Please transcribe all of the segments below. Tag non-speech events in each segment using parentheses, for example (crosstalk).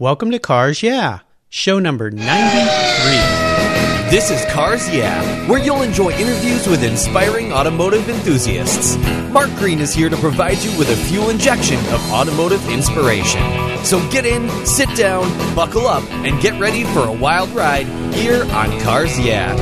Welcome to Cars Yeah, show number 93. This is Cars Yeah, where you'll enjoy interviews with inspiring automotive enthusiasts. Mark Green is here to provide you with a fuel injection of automotive inspiration. So get in, sit down, buckle up, and get ready for a wild ride here on Cars Yeah.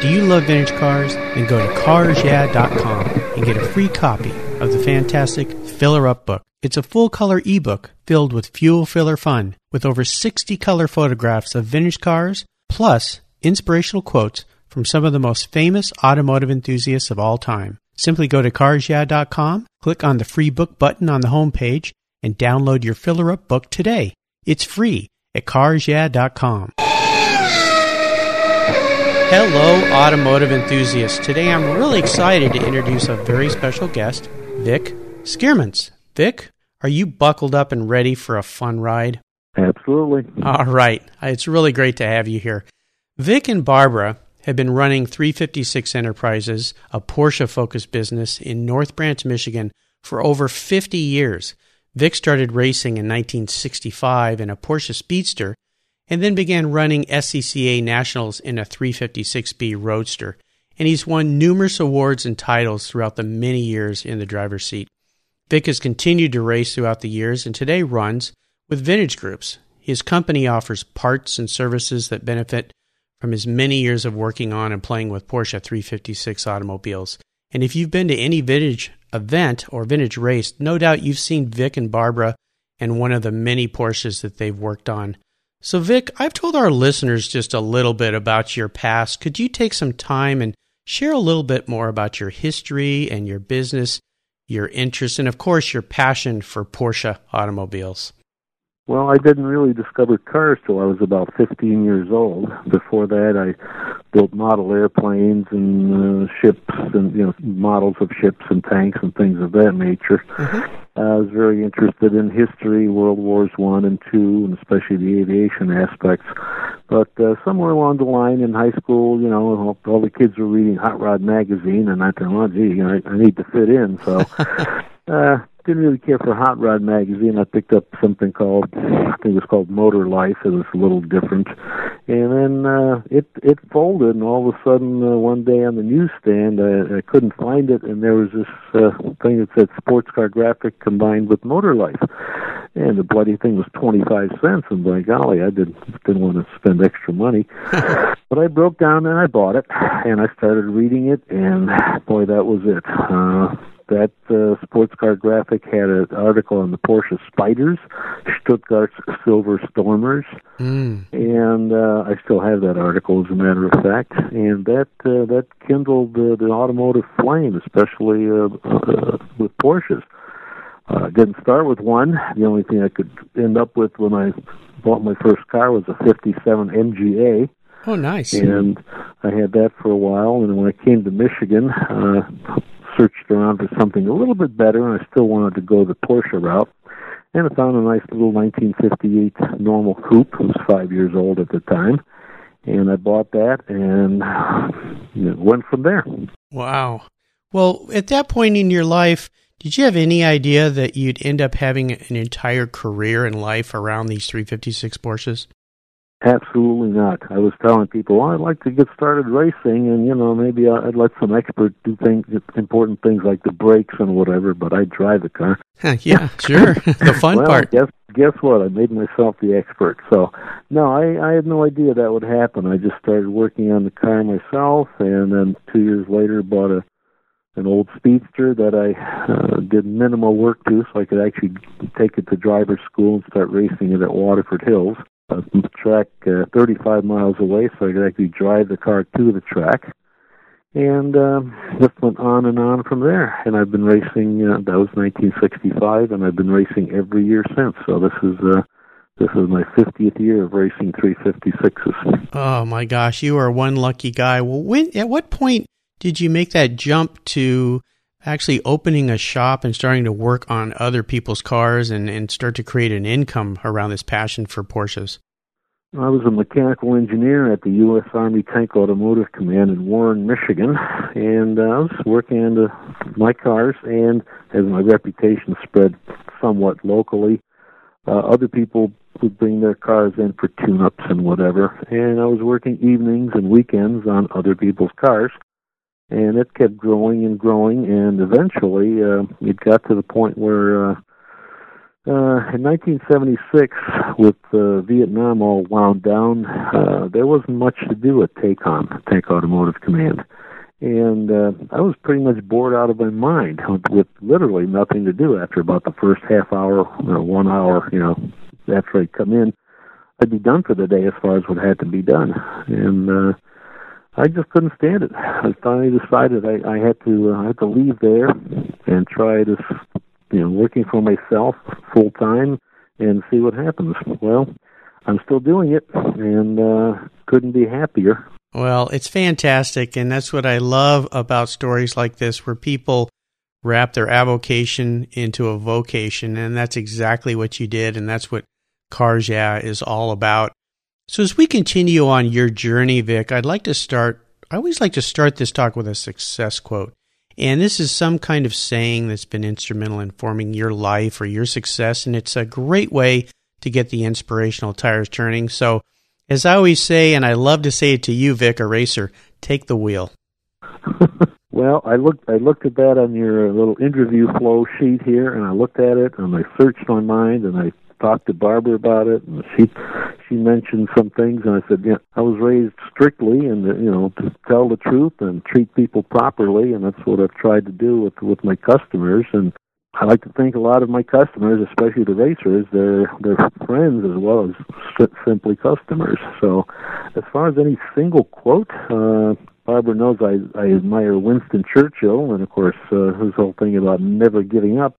Do you love vintage cars? Then go to carsyeah.com and get a free copy of the fantastic Filler Up book. It's a full color ebook filled with fuel filler fun with over 60 color photographs of vintage cars plus inspirational quotes from some of the most famous automotive enthusiasts of all time. Simply go to carsyeah.com, click on the free book button on the homepage, and download your Filler Up book today. It's free at carsyeah.com. Hello, automotive enthusiasts. Today I'm really excited to introduce a very special guest, Vic Skirmants. Vic, are you buckled up and ready for a fun ride? Absolutely. All right. It's really great to have you here. Vic and Barbara have been running 356 Enterprises, a Porsche focused business in North Branch, Michigan, for over 50 years. Vic started racing in 1965 in a Porsche Speedster and then began running SCCA Nationals in a 356B Roadster. And he's won numerous awards and titles throughout the many years in the driver's seat. Vic has continued to race throughout the years and today runs with vintage groups. His company offers parts and services that benefit from his many years of working on and playing with Porsche 356 automobiles. And if you've been to any vintage event or vintage race, no doubt you've seen Vic and Barbara and one of the many Porsches that they've worked on. So, Vic, I've told our listeners just a little bit about your past. Could you take some time and share a little bit more about your history and your business, your interests, and of course, your passion for Porsche automobiles? Well, I didn't really discover cars till I was about 15 years old. Before that, I built model airplanes and uh, ships and you know models of ships and tanks and things of that nature. Mm-hmm. I was very interested in history, World Wars One and Two, and especially the aviation aspects. But uh, somewhere along the line in high school, you know, all the kids were reading Hot Rod magazine, and I thought, well, gee, I, I need to fit in. So (laughs) uh, didn't really care for Hot Rod magazine. I picked up something called I think it was called Motor Life. It was a little different, and then uh, it it folded. And all of a sudden, uh, one day on the newsstand, I, I couldn't find it, and there was this uh, thing that said Sports Car Graphic combined with Motor Life, and the bloody thing was twenty five cents. And by golly, I didn't didn't want to spend extra money, (laughs) but I broke down and I bought it, and I started reading it, and boy, that was it. Uh, that uh, sports car graphic had an article on the Porsche Spiders, Stuttgart's Silver Stormers, mm. and uh, I still have that article as a matter of fact. And that uh, that kindled uh, the automotive flame, especially uh, uh, with Porsches. Uh, didn't start with one. The only thing I could end up with when I bought my first car was a '57 MGA. Oh, nice! And I had that for a while. And when I came to Michigan, uh, searched around for something a little bit better, and I still wanted to go the Porsche route. And I found a nice little 1958 normal coupe. It was five years old at the time, and I bought that and it went from there. Wow. Well, at that point in your life, did you have any idea that you'd end up having an entire career in life around these 356 Porsches? Absolutely not. I was telling people, well, I'd like to get started racing, and you know, maybe I'd let some expert do things, important things like the brakes and whatever. But I drive the car. (laughs) yeah, sure. (laughs) the fun well, part. Guess guess what? I made myself the expert. So, no, I I had no idea that would happen. I just started working on the car myself, and then two years later, bought a an old speedster that I uh, did minimal work to, so I could actually take it to driver's school and start racing it at Waterford Hills a track uh, 35 miles away, so I could actually drive the car to the track. And um, just went on and on from there. And I've been racing. Uh, that was 1965, and I've been racing every year since. So this is uh, this is my 50th year of racing 356s. Oh my gosh, you are one lucky guy. Well, when at what point did you make that jump to actually opening a shop and starting to work on other people's cars and, and start to create an income around this passion for Porsches? I was a mechanical engineer at the U.S. Army Tank Automotive Command in Warren, Michigan, and uh, I was working on my cars. And as my reputation spread somewhat locally, uh, other people would bring their cars in for tune-ups and whatever. And I was working evenings and weekends on other people's cars, and it kept growing and growing. And eventually, uh, it got to the point where uh, uh, in 1976, with uh, Vietnam all wound down, uh, there wasn't much to do at TACOM, Tank Automotive Command. And uh, I was pretty much bored out of my mind with, with literally nothing to do after about the first half hour, or one hour, you know, after I'd come in. I'd be done for the day as far as what had to be done. And uh, I just couldn't stand it. I finally decided I, I had to uh, I had to leave there and try to you know, working for myself full time and see what happens. Well, I'm still doing it and uh, couldn't be happier. Well, it's fantastic, and that's what I love about stories like this, where people wrap their avocation into a vocation, and that's exactly what you did, and that's what Yeah is all about. So, as we continue on your journey, Vic, I'd like to start. I always like to start this talk with a success quote. And this is some kind of saying that's been instrumental in forming your life or your success. And it's a great way to get the inspirational tires turning. So, as I always say, and I love to say it to you, Vic, a racer, take the wheel. (laughs) well, I looked I looked at that on your little interview flow sheet here, and I looked at it, and I searched my mind, and I talked to Barbara about it, and she she mentioned some things, and I said, yeah, I was raised strictly, and you know, to tell the truth and treat people properly, and that's what I've tried to do with with my customers, and I like to think a lot of my customers, especially the racers, they're they're friends as well as simply customers. So, as far as any single quote, uh, Barbara knows I I admire Winston Churchill, and of course uh, his whole thing about never giving up.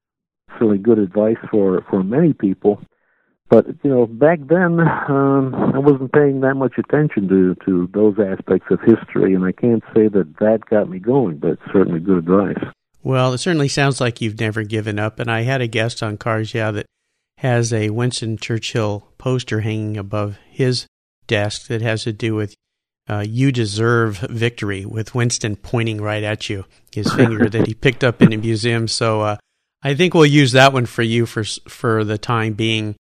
Certainly good advice for for many people. But you know, back then um, I wasn't paying that much attention to to those aspects of history, and I can't say that that got me going. But certainly good advice. Well, it certainly sounds like you've never given up. And I had a guest on Cars Yeah that has a Winston Churchill poster hanging above his desk that has to do with uh, "You deserve victory" with Winston pointing right at you, his finger that he picked up in a museum. So uh, I think we'll use that one for you for for the time being.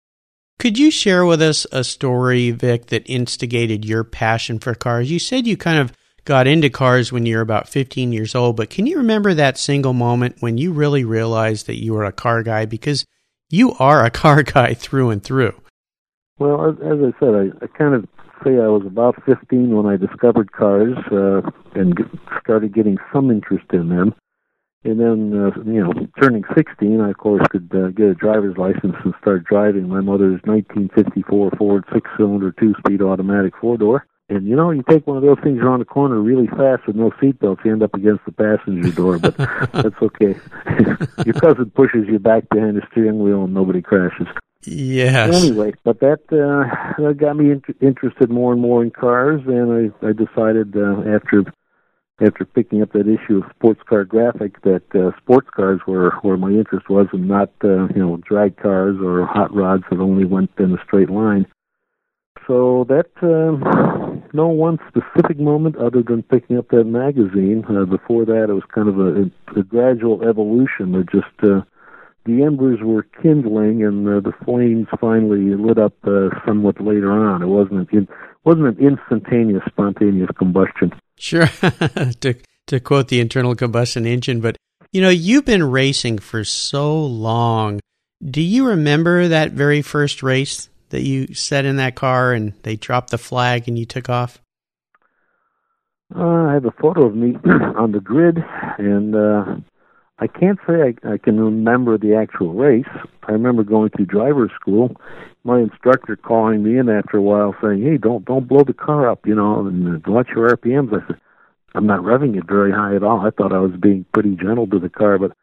Could you share with us a story, Vic, that instigated your passion for cars? You said you kind of got into cars when you were about 15 years old, but can you remember that single moment when you really realized that you were a car guy? Because you are a (laughs) car guy through and through. Well, as, I said, I, I kind of say I was about 15 when I discovered cars uh, and started getting some interest in them. And then, uh, you know, turning 16, I of course could uh, get a driver's license and start driving my mother's 1954 Ford six-cylinder two-speed automatic four-door. And you know, you take one of those things around the corner really fast with no seatbelts, you end up against the passenger door. But (laughs) that's okay. (laughs) Your cousin pushes you back behind the steering wheel, and nobody crashes. Yes. Anyway, but that uh, that got me in- interested more and more in cars, and I I decided uh, after after picking up that issue of Sports Car Graphic that uh, sports cars were where my interest was, and not uh, you know drag cars or hot rods that only went in a straight line. So that uh, no one specific moment other than picking up that magazine. Uh, before that, it was kind of a, a gradual evolution. Of just uh, the embers were kindling, and uh, the flames finally lit up uh, somewhat later on. It wasn't it wasn't an instantaneous, spontaneous combustion. Sure, (laughs) to to quote the internal combustion engine, but you know you've been racing for so long. Do you remember that very first race that you sat in that car and they dropped the flag and you took off? Uh, I have a photo of me (clears throat) on the grid, and uh, I can't say I, I can remember the actual race. I remember going to driver's school, my instructor calling me in after a while saying, "Hey, don't don't blow the car up, you know, and watch your RPMs." I said, "I'm not revving it very high at all." I thought I was being pretty gentle to the car, but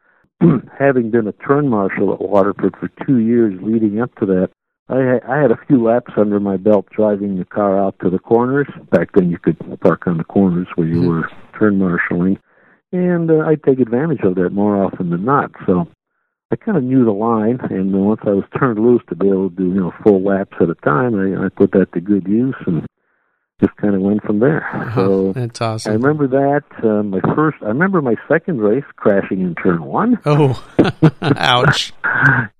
(clears throat) having been a turn marshal at Waterford for two years leading up to that, I I had a few laps under my belt driving the car out to the corners. Back then, you could park on the corners where you mm-hmm. were turn marshaling, and uh, I take advantage of that more often than not. So I kind of knew the line, and once I was turned loose to be able to do you know full laps at a time, I, I put that to good use and just kind of went from there. Uh-huh. So That's awesome. I remember that uh, my first. I remember my second race crashing in turn one. oh, (laughs) ouch.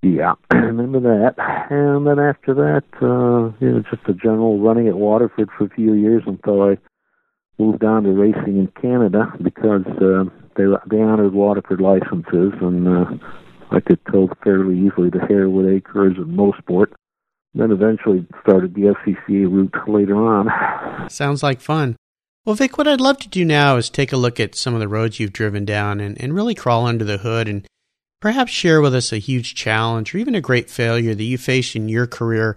Yeah, (clears throat) I remember that. And then after that, uh, you know, just a general running at Waterford for a few years until I moved on to racing in Canada because uh, they they honored Waterford licenses, and uh, I could tow fairly easily to Harewood Acres and Mosport. Then eventually started the SCCA route later on. Sounds like fun. Well, Vic, what I'd love to do now is take a look at some of the roads you've driven down and, and really crawl under the hood and perhaps share with us a huge challenge or even a great failure that you faced in your career.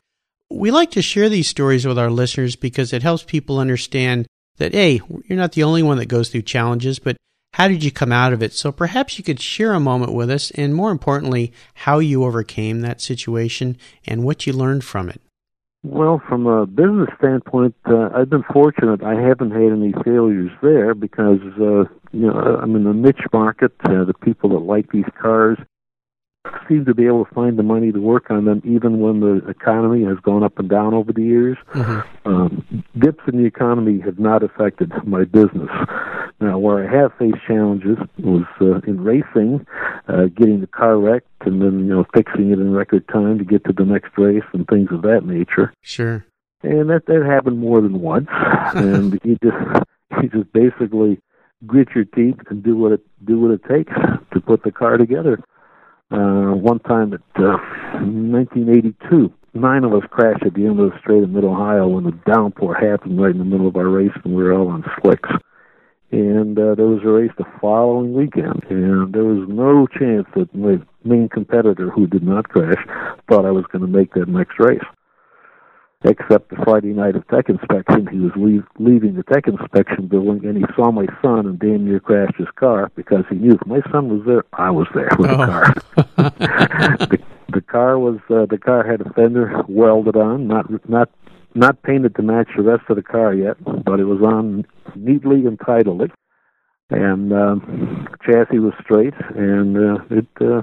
We like to share these stories with our listeners because it helps people understand that, hey, you're not the only one that goes through challenges, but how did you come out of it? So perhaps you could share a moment with us and more importantly, how you overcame that situation and what you learned from it. Well, from a business standpoint, uh, I've been fortunate. I haven't had any failures there because, uh, you know, I'm in the niche market. Uh, the people that like these cars seem to be able to find the money to work on them, even when the economy has gone up and down over the years. Mm-hmm. Um, dips in the economy have not affected my business. Now, where I have faced challenges was uh, in racing, uh, getting the car wrecked and then you know fixing it in record time to get to the next race and things of that nature. Sure. And that that happened more than once. (laughs) and you just you just basically grit your teeth and do what it do what it takes to put the car together. Uh, one time at uh, 1982, nine of us crashed at the end of the straight in Mid Ohio when the downpour happened right in the middle of our race, and we were all on slicks. And uh, there was a race the following weekend, and there was no chance that my main competitor, who did not crash, thought I was going to make that next race. Except the Friday night of tech inspection, he was leave, leaving the tech inspection building, and he saw my son and damn near crashed his car because he knew if my son was there, I was there with Oh. the car. (laughs) the, the car was uh, the car had a fender welded on, not not not painted to match the rest of the car yet, but it was on neatly and tidily, and um, chassis was straight, and uh, it uh,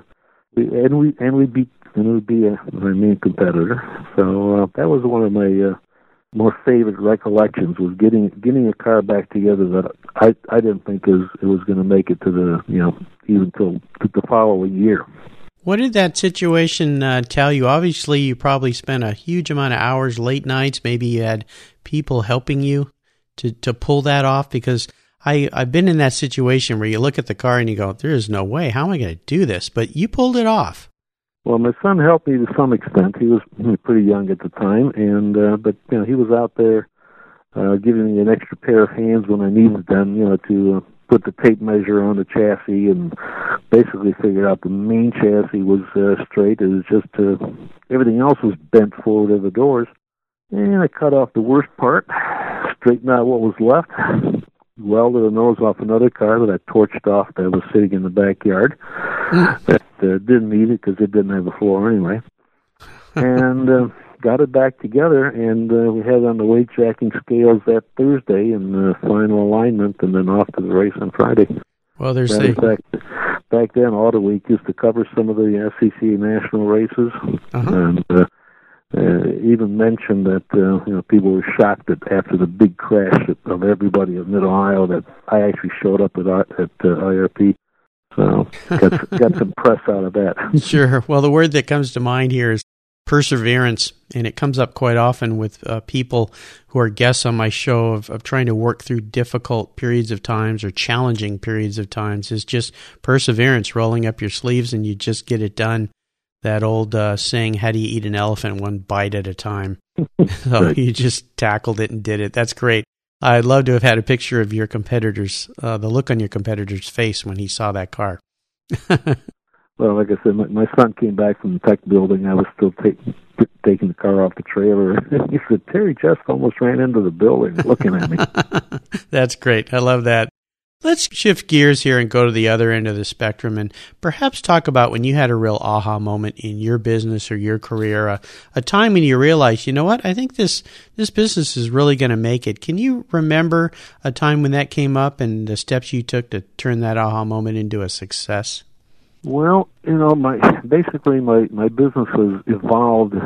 and we and we beat and we beat uh, my main competitor. So uh, that was one of my uh, more favorite recollections was getting getting a car back together that I I didn't think was it was going to make it to the you know even till to the following year. What did that situation uh, tell you? Obviously, you probably spent a huge amount of hours, late nights. Maybe you had people helping you to, to pull that off. Because I I've been in that situation where you look at the car and you go, "There is no way. How am I going to do this?" But you pulled it off. Well, my son helped me to some extent. He was pretty young at the time, and uh, but you know he was out there uh, giving me an extra pair of hands when I needed them. You know to uh, put the tape measure on the chassis and basically figured out the main chassis was uh, straight. It was just uh, everything else was bent forward of the doors, and I cut off the worst part, straightened out what was left. Welded a nose off another car that I torched off that was sitting in the backyard that uh, didn't need it because it didn't have a floor anyway. (laughs) and uh, got it back together, and uh, we had on the weight jacking scales that Thursday in the final alignment, and then off to the race on Friday. Well, there's the fact, back then, Auto Week used to cover some of the SCCA national races, Uh-huh. and uh, uh, even mentioned that uh, you know people were shocked that after the big crash of everybody in Mid Ohio that I actually showed up at at uh, IRP. So (laughs) got got some press out of that. (laughs) Sure. Well, the word that comes to mind here is perseverance, and it comes up quite often with uh, people who are guests on my show of, of trying to work through difficult periods of times or challenging periods of times. Is just perseverance, rolling up your sleeves, and you just get it done. That old uh, saying, "How do you eat an elephant? One bite at a time." (laughs) so Right. you just tackled it and did it. That's great. I'd love to have had a picture of your competitors, uh, the look on your competitor's face when he saw that car. (laughs) Well, like I said, my, my son came back from the tech building. I was still taking taking the car off the trailer. (laughs) he said, "Terry just almost ran into the building, looking at me." That's great. I love that. Let's shift gears here and go to the other end of the spectrum and perhaps talk about when you had a real aha moment in your business or your career, a, a time when you realized, you know what, I think this, this business is really going to make it. Can you remember a time when that came up and the steps you took to turn that aha moment into a success? Well, you know, my basically my my business has evolved.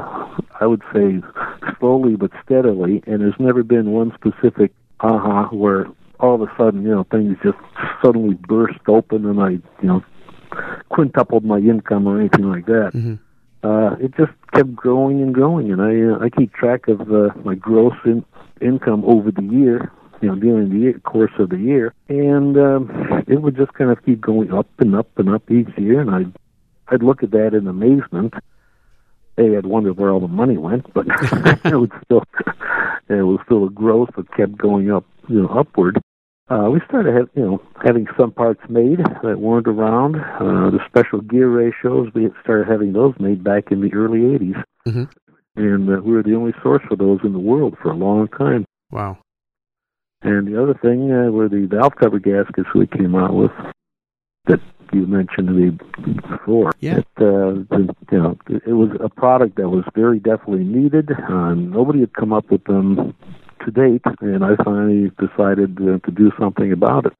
I would say slowly but steadily, and there's never been one specific aha where all of a sudden, you know, things just suddenly burst open, and I, you know, quintupled my income or anything like that. Mm-hmm. Uh, it just kept growing and growing, and I uh, I keep track of uh, my gross in, income over the year, you know, during the year, course of the year, and um, it would just kind of keep going up and up and up each year, and I'd I'd look at that in amazement. A, I'd wonder where all the money went, but (laughs) it was still it was still a growth that kept going up, you know, upward. Uh, we started, have, you know, having some parts made that weren't around. Uh, the special gear ratios, we started having those made back in the early '80s, mm-hmm. and uh, we were the only source for those in the world for a long time. Wow. And the other thing uh, were the valve cover gaskets we came out with that you mentioned to me before. Yeah. It, uh, the, you know, it was a product that was very definitely needed. Uh, nobody had come up with them to date, and I finally decided uh, to do something about it.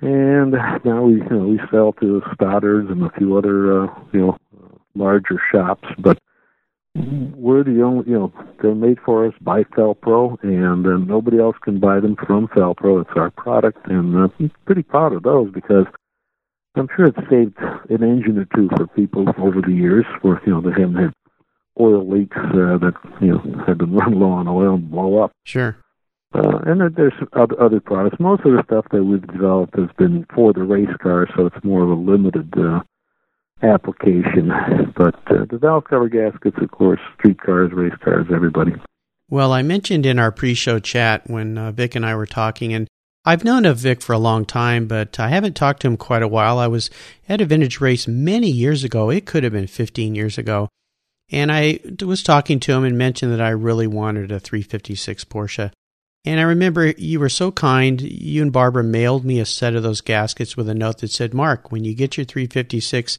And now we, you know, we sell to Stoddard's and a few other, uh, you know, larger shops, but we're the only, you know, they're made for us by Fel-Pro, and uh, nobody else can buy them from Fel-Pro. It's our product, and uh, I'm pretty proud of those because I'm sure it's saved an engine or two for people over the years where, you know, they haven't had oil leaks uh, that, you know, had been (laughs) run low on oil and blow up. Sure. Uh, and there's other, other products. Most of the stuff that we've developed has been for the race car, so it's more of a limited uh, application. But uh, the valve cover gaskets, of course, street cars, race cars, everybody. Well, I mentioned in our pre-show chat when uh, Vic and I were talking, and I've known of Vic for a long time, but I haven't talked to him quite a while. I was at a vintage race many years ago. It could have been 15 years ago. And I was talking to him and mentioned that I really wanted a 356 Porsche. And I remember you were so kind. You and Barbara mailed me a set of those gaskets with a note that said, Mark, when you get your 356,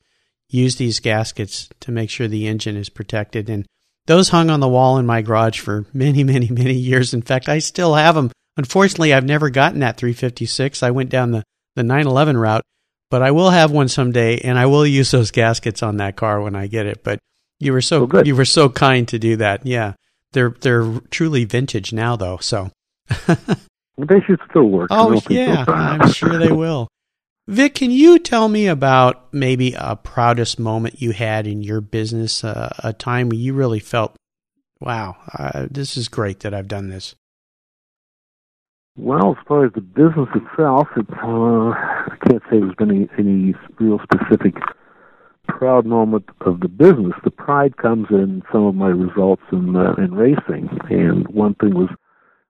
use these gaskets to make sure the engine is protected. And those hung on the wall in my garage for many, many, many years. In fact, I still have them. Unfortunately, I've never gotten that 356. I went down the, the 911 route, but I will have one someday and I will use those gaskets on that car when I get it. But you were so good. you were so kind to do that. Yeah. They're they're truly vintage now though, so (laughs) they should still work. Oh yeah, I'm sure they will. Vic, can you tell me about maybe a proudest moment you had in your business, uh, a time where you really felt, "Wow, uh, this is great that I've done this." Well, as far as the business itself, it, uh, I can't say there's been any, any real specific proud moment of the business. The pride comes in some of my results in uh, in racing, and one thing was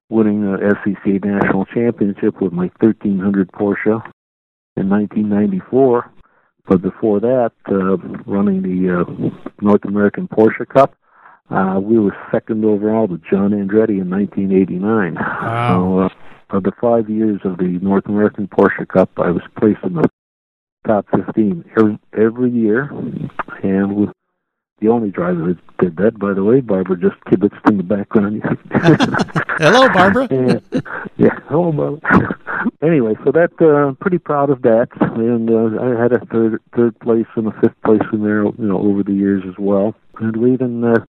winning the SEC national championship with my 1300 Porsche in 1994. But before that, uh, running the uh, North American Porsche Cup, uh, we were second overall to John Andretti in 1989. Wow. So, uh, of the five years of the North American Porsche Cup, I was placed in the top 15 every, every year, and with the only driver that did that, by the way, Barbara just kibitzed in the background. (laughs) hello, Barbara. (laughs) and, yeah, hello, Barbara. (laughs) anyway, so that uh, pretty proud of that, and uh, I had a third third place and a fifth place in there, you know, over the years as well, and we even uh,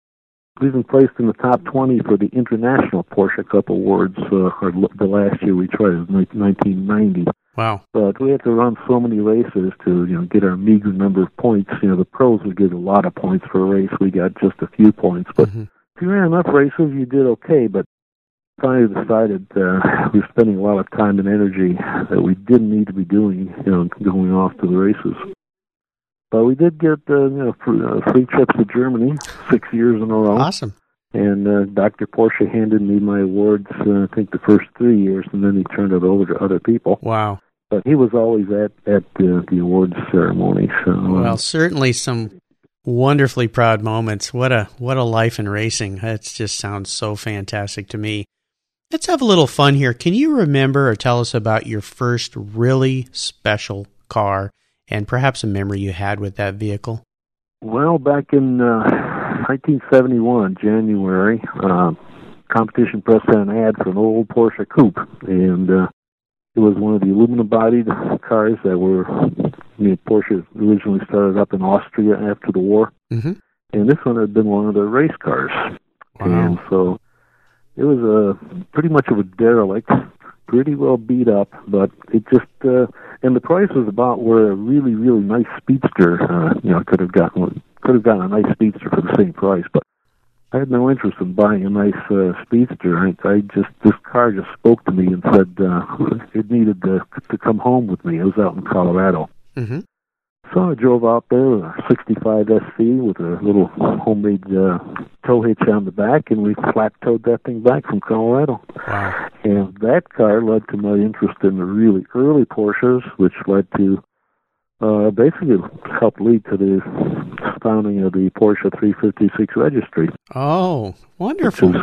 we even placed in the top 20 for the International Porsche Cup Awards. Uh, the last year we tried, it was 1990. Wow. But we had to run so many races to, you know, get our meager number of points. You know, the pros would get a lot of points for a race. We got just a few points. But Mhm. if you ran enough races, you did okay. But finally decided uh, we were spending a lot of time and energy that we didn't need to be doing, you know, going off to the races. But we did get, uh, you know, free, uh, trips to Germany six years in a row. Awesome. And uh, Dr. Porsche handed me my awards, uh, I think, the first three years, and then he turned it over to other people. Wow. But he was always at at uh, the awards ceremony. So uh, Well, certainly some wonderfully proud moments. What a what a life in racing. That just sounds so fantastic to me. Let's have a little fun here. Can you remember or tell us about your first really special car and perhaps a memory you had with that vehicle? well, back in uh, 1971, January, uh, competition press an ad for an old Porsche coupe, and uh, it was one of the aluminum-bodied cars that were you know, Porsche originally started up in Austria after the war, hmm and this one had been one of their race cars. Wow. And so it was a pretty much of a derelict, pretty well beat up, but it just uh, and the price was about where a really really nice speedster, uh, you know, could have gotten could have gotten a nice speedster for the same price, but. I had no interest in buying a nice uh, speedster. I, I just this car just spoke to me and said uh, (laughs) it needed to to come home with me. It was out in Colorado, hmm so I drove out there with a 65 SC with a little homemade uh, tow hitch on the back, and we flat towed that thing back from Colorado. Wow. And that car led to my interest in the really early Porsches, which led to uh, basically helped lead to the founding of the Porsche 356 registry, Oh, which wonderful. is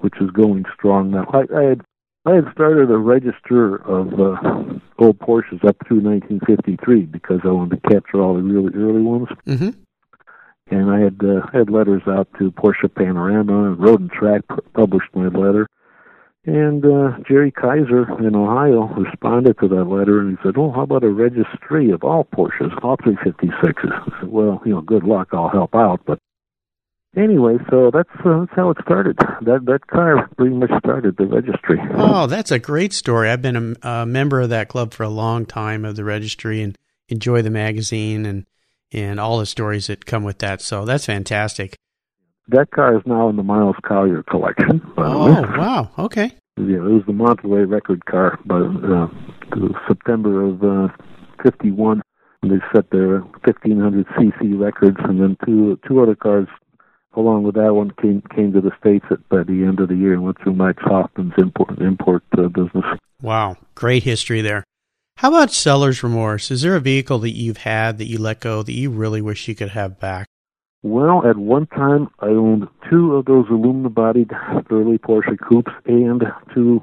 which is going strong now. I, I had I had started a register of uh, old Porsches up through 1953 because I wanted to capture all the really early ones. hmm and I had uh, had letters out to Porsche Panorama and Road and Track published my letter. And uh, Jerry Keuper in Ohio responded to that letter and he said, "Oh, how about a registry of all Porsches, all 356s?" I said, "Well, you know, good luck. I'll help out." But anyway, so that's uh, that's how it started. That that car pretty much started the registry. Oh, that's a great story. I've been a, a member of that club for a long time of the registry and enjoy the magazine and and all the stories that come with that. So that's fantastic. That car is now in the Miles Collier collection. Oh, wow. Okay. (laughs) Yeah, it was the Monterey record car, but uh, September of uh, '51, they set their 1500 cc records, and then two two other cars along with that one came came to the states at by the end of the year and went through Max Hoffman's import import uh, business. Wow. Great history there. How about seller's remorse? Is there a vehicle that you've had that you let go that you really wish you could have back? Well, at one time, I owned two of those aluminum-bodied early Porsche coupes and two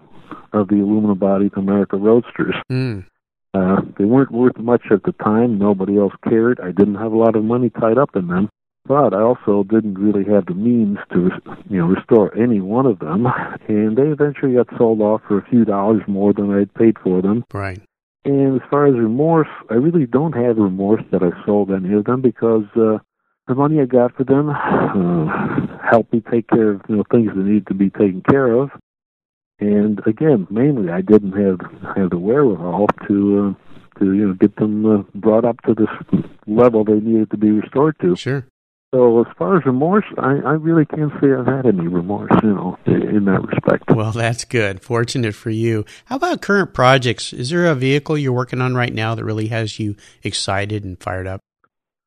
of the aluminum-bodied America Roadsters. Mm. Uh, they weren't worth much at the time. Nobody else cared. I didn't have a lot of money tied up in them. But I also didn't really have the means to, you know, restore any one of them, and they eventually got sold off for a few dollars more than I had paid for them. Right. And as far as remorse, I really don't have remorse that I sold any of them because uh, the money I got for them uh, helped me take care of you know things that needed to be taken care of. And again, mainly I didn't have have the wherewithal to uh, to you know get them uh, brought up to this level they needed to be restored to. Sure. So as far as remorse, I, I really can't say I've had any remorse, you know, in, in that respect. Well, that's good. Fortunate for you. How about current projects? Is there a vehicle you're working on right now that really has you excited and fired up?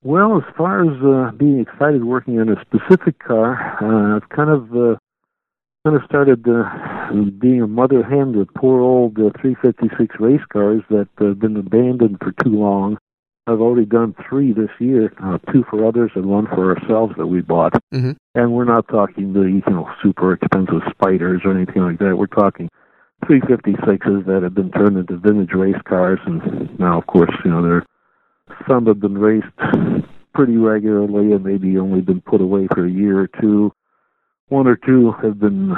Well, as far as uh, being excited working on a specific car, uh, I've kind of uh, kind of started uh, being a mother hen with poor old uh, 356 race cars that uh, have been abandoned for too long. I've already done three this year, uh, two for others and one for ourselves that we bought. Mm-hmm. And we're not talking the you know super expensive spiders or anything like that. We're talking 356s that have been turned into vintage race cars, and now of course you know they're some have been raced pretty regularly and maybe only been put away for a year or two. One or two have been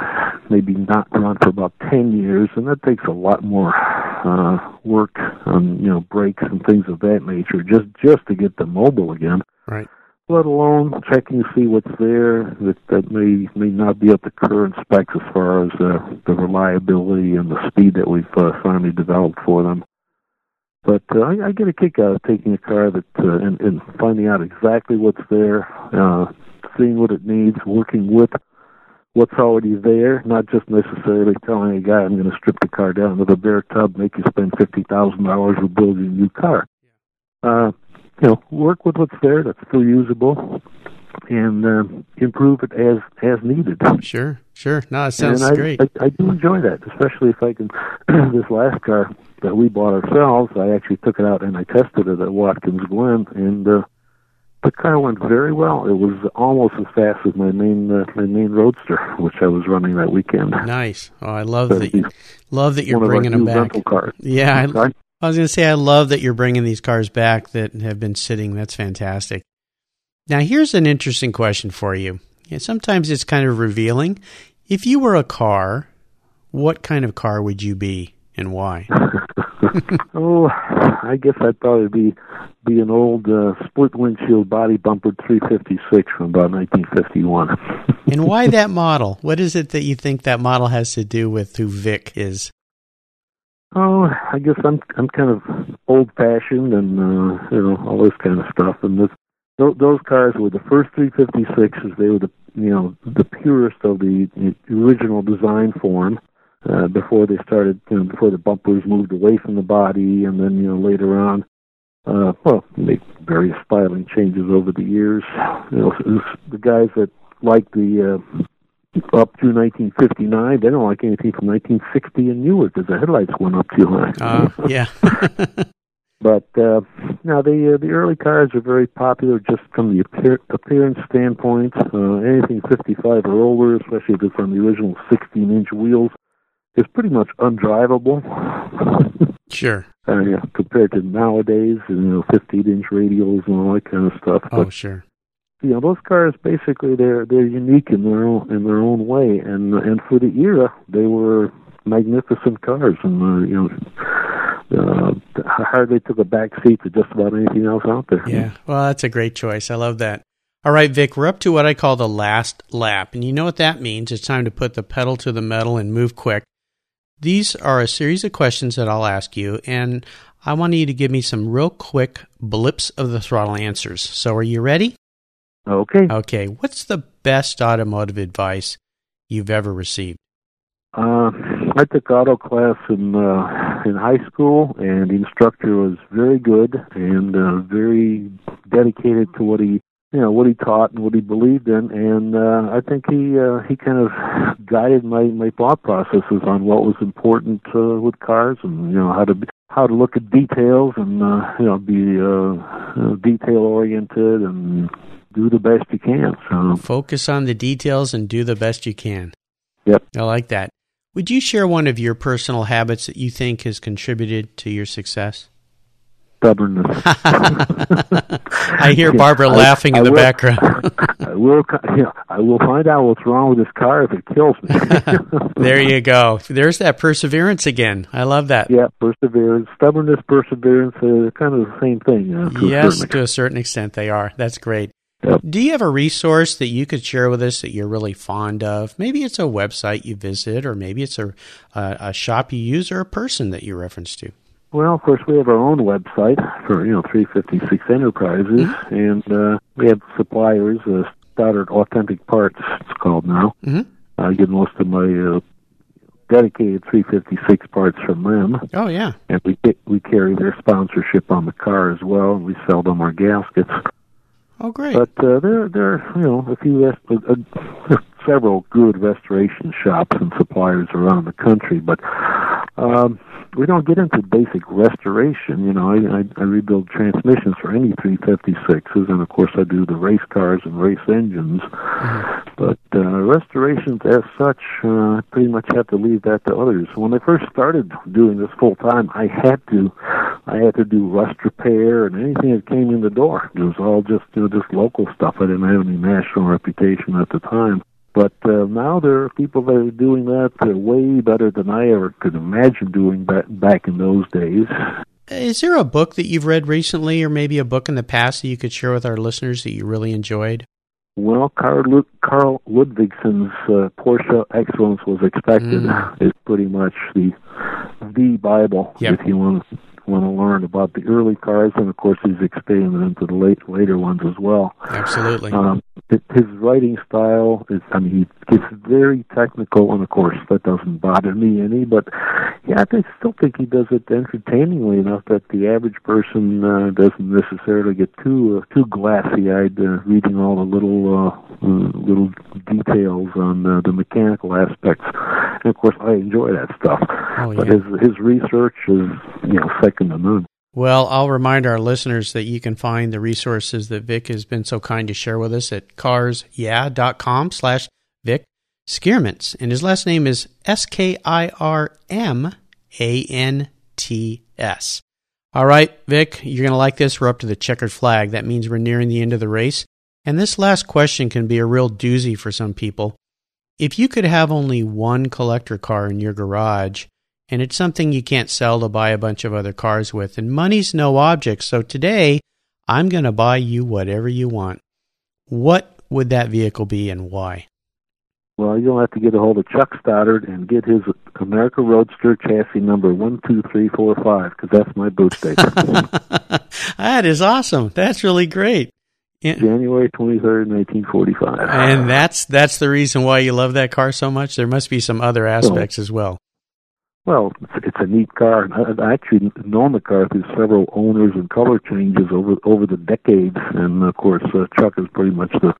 maybe not run for about 10 years, and that takes a lot more uh, work on, you know, brakes and things of that nature just, just to get them mobile again. Right. Let alone checking to see what's there that, that may may not be up to current specs as far as uh, the reliability and the speed that we've uh, finally developed for them. But uh, I, I get a kick out of taking a car that uh, and, and finding out exactly what's there, uh, seeing what it needs, working with what's already there, not just necessarily telling a guy I'm going to strip the car down to the bare tub, make you spend fifty thousand dollars to build you a new car. Uh, you know, work with what's there that's still usable, and uh, improve it as as needed. Sure. Sure. No, it sounds I, great. I, I do enjoy that, especially if I can. (clears throat) this last car that we bought ourselves, I actually took it out and I tested it at Watkins Glen, and uh, the car went very well. It was almost as fast as my main uh, my main Roadster, which I was running that weekend. nice. Oh, I love So that. he's Love that you're one bringing of them back. Yeah, I, I was going to say, I love that you're bringing these cars back that have been sitting. That's fantastic. Now, here's an interesting question for you. Yeah, sometimes it's kind of revealing. If you were a car, what kind of car would you be and why? (laughs) oh, I guess I'd probably be be an old uh, split windshield body bumpered 356 from about 1951. (laughs) and why that model? What is it that you think that model has to do with who Vic is? Oh, I guess I'm I'm kind of old fashioned and uh, you know all this kind of stuff. And this those cars were the first 356s. They were the you know the purest of the, the original design form. Uh, before they started, you know, before the bumpers moved away from the body, and then you know later on, uh, well, make various styling changes over the years. You know, the guys that like the uh, up through 1959. They don't like anything from 1960 and newer because the headlights went up too high. Uh, yeah. (laughs) but uh, now the uh, the early cars are very popular just from the appear- appearance standpoint. Uh, anything 55 or older, especially if it's on the original 16 inch wheels, is pretty much undrivable. (laughs) sure. Uh, yeah, compared to nowadays, you know, 15 inch radials and all that kind of stuff. Oh, but, sure. you know those cars basically they're they're unique in their own in their own way. And and for the era they were magnificent cars. And uh, you know uh, hardly took a back seat to just about anything else out there. Yeah. Well that's a great choice. I love that. All right vic we're up to what i call the last lap. And you know what that means? It's time to put the pedal to the metal and move quick these are a series of questions that i'll ask you and i want you to give me some real quick blips of the throttle answers so are you ready Okay. Okay. What's the best automotive advice you've ever received? Uh, I took auto class in uh, in high school, and the instructor was very good and uh, very dedicated to what he you know what he taught and what he believed in, and uh, I think he uh, he kind of guided my my thought processes on what was important uh, with cars and you know how to how to look at details and uh, you know be uh, uh detail oriented and do the best you can. So focus on the details and do the best you can. Yep, I like that. Would you share one of your personal habits that you think has contributed to your success? Stubbornness. (laughs) I hear Barbara I, laughing I, in I the will, background. (laughs) I will. (laughs) You know, I will find out what's wrong with this car if it kills me. there you go. There's that perseverance again. I love that. Yeah, perseverance, stubbornness, perseverance. Uh, kind of the same thing. To yes, a to a certain extent, they are. That's great. Yep. Do you have a resource that you could share with us that you're really fond of? Maybe it's a website you visit, or maybe it's a, a, a shop you use, or a person that you reference to. Well, of course, we have our own website for you know 356 Enterprises, mm-hmm. and uh, we have suppliers. Uh, Stoddard Authentic Parts, it's called now. Mm-hmm. I get most of my uh, dedicated 356 parts from them. Oh yeah, and we we carry their sponsorship on the car as well, and we sell them our gaskets. Oh, great! But uh, there, there, are, you know, a few, rest- uh, (laughs) uh, several good restoration shops and suppliers around the country. But um, we don't get into basic restoration. You know, I, I, I rebuild transmissions for any 356s, and of course I do the race cars and race engines. Mm-hmm. But uh, restorations, as such, uh, I pretty much have to leave that to others. When I first started doing this full time, I had to, I had to do rust repair and anything that came in the door. It was all just, you know, just local stuff. I didn't have any national reputation at the time. But uh, now there are people that are doing that uh, way better than I ever could imagine doing back, back in those days. Is there a book that you've read recently, or maybe a book in the past that you could share with our listeners that you really enjoyed? Well, Karl, Lud- Karl Ludvigsen's uh, Porsche Excellence was expected mm. (laughs) is pretty much the the Bible yep. if you want want to learn about the early cars, and of course he's expanded into the late later ones as well. Absolutely. Um, his writing style is, I mean, he gets very technical, and of course that doesn't bother me any. But yeah, I still think he does it entertainingly enough that the average person uh, doesn't necessarily get too uh, too glassy-eyed uh, reading all the little uh, little details on uh, the mechanical aspects. And of course, I enjoy that stuff. Oh, yeah. But his his research is you know second to none. Well, I'll remind our listeners that you can find the resources that Vic has been so kind to share with us at carsyeah.com slash Vic Skirmants. And his last name is S-K-I-R-M-A-N-T-S. All right, Vic, you're going to like this. We're up to the checkered flag. That means we're nearing the end of the race. And this last question can be a real doozy for some people. If you could have only one collector car in your garage, and it's something you can't sell to buy a bunch of other cars with. And money's no object. So today, I'm going to buy you whatever you want. What would that vehicle be and why? Well, you'll have to get a hold of Chuck Stoddard and get his America Roadster chassis number one two three four five because that's my boot staker. (laughs) that is awesome. That's really great. January twenty third, nineteen forty five. And that's that's the reason why you love that car so much. There must be some other aspects well, as well. Well, it's, it's a neat car. I've actually known the car through several owners and color changes over over the decades, and of course, uh, Chuck is pretty much the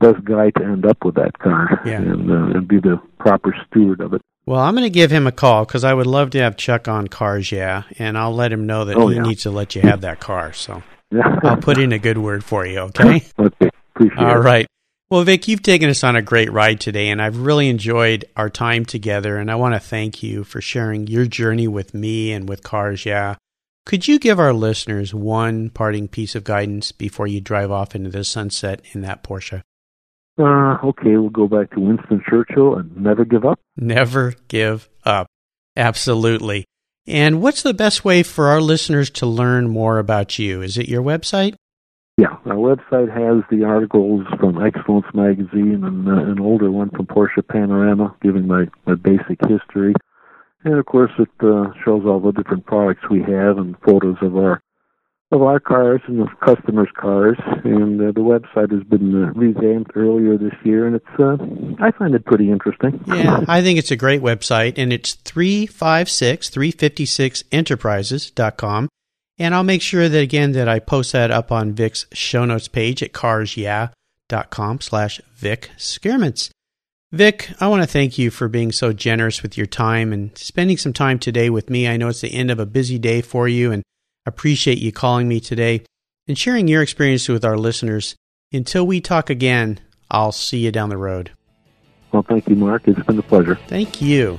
best guy to end up with that car yeah. and, uh, and be the proper steward of it. Well, I'm going to give him a call because I would love to have Chuck on Cars Yeah, and I'll let him know that oh, he yeah. needs to let you have that car. So (laughs) I'll put in a good word for you, okay? (laughs) okay, appreciate All it. right. Well, Vic, you've taken us on a great ride today, and I've really enjoyed our time together. And I want to thank you for sharing your journey with me and with Cars Yeah. Could you give our listeners one parting piece of guidance before you drive off into the sunset in that Porsche? Uh, okay, we'll go back to Winston Churchill and never give up. Never give up. Absolutely. And what's the best way for our listeners to learn more about you? Is it your website? Yeah, our website has the articles from Excellence Magazine and uh, an older one from Porsche Panorama, giving my, my basic history. And of course, it uh, shows all the different products we have and photos of our of our cars and of customers' cars. And uh, the website has been uh, revamped earlier this year, and it's uh, I find it pretty interesting. Yeah, (laughs) I think it's a great website, and it's 356 356enterprises.com. And I'll make sure that again that I post that up on Vic's show notes page at carsyeah.com slash Vic Skirmants. Vic, I want to thank you for being so generous with your time and spending some time today with me. I know it's the end of a busy day for you, and appreciate you calling me today and sharing your experience with our listeners. Until we talk again, I'll see you down the road. Well, thank you, Mark. It's been a pleasure. Thank you.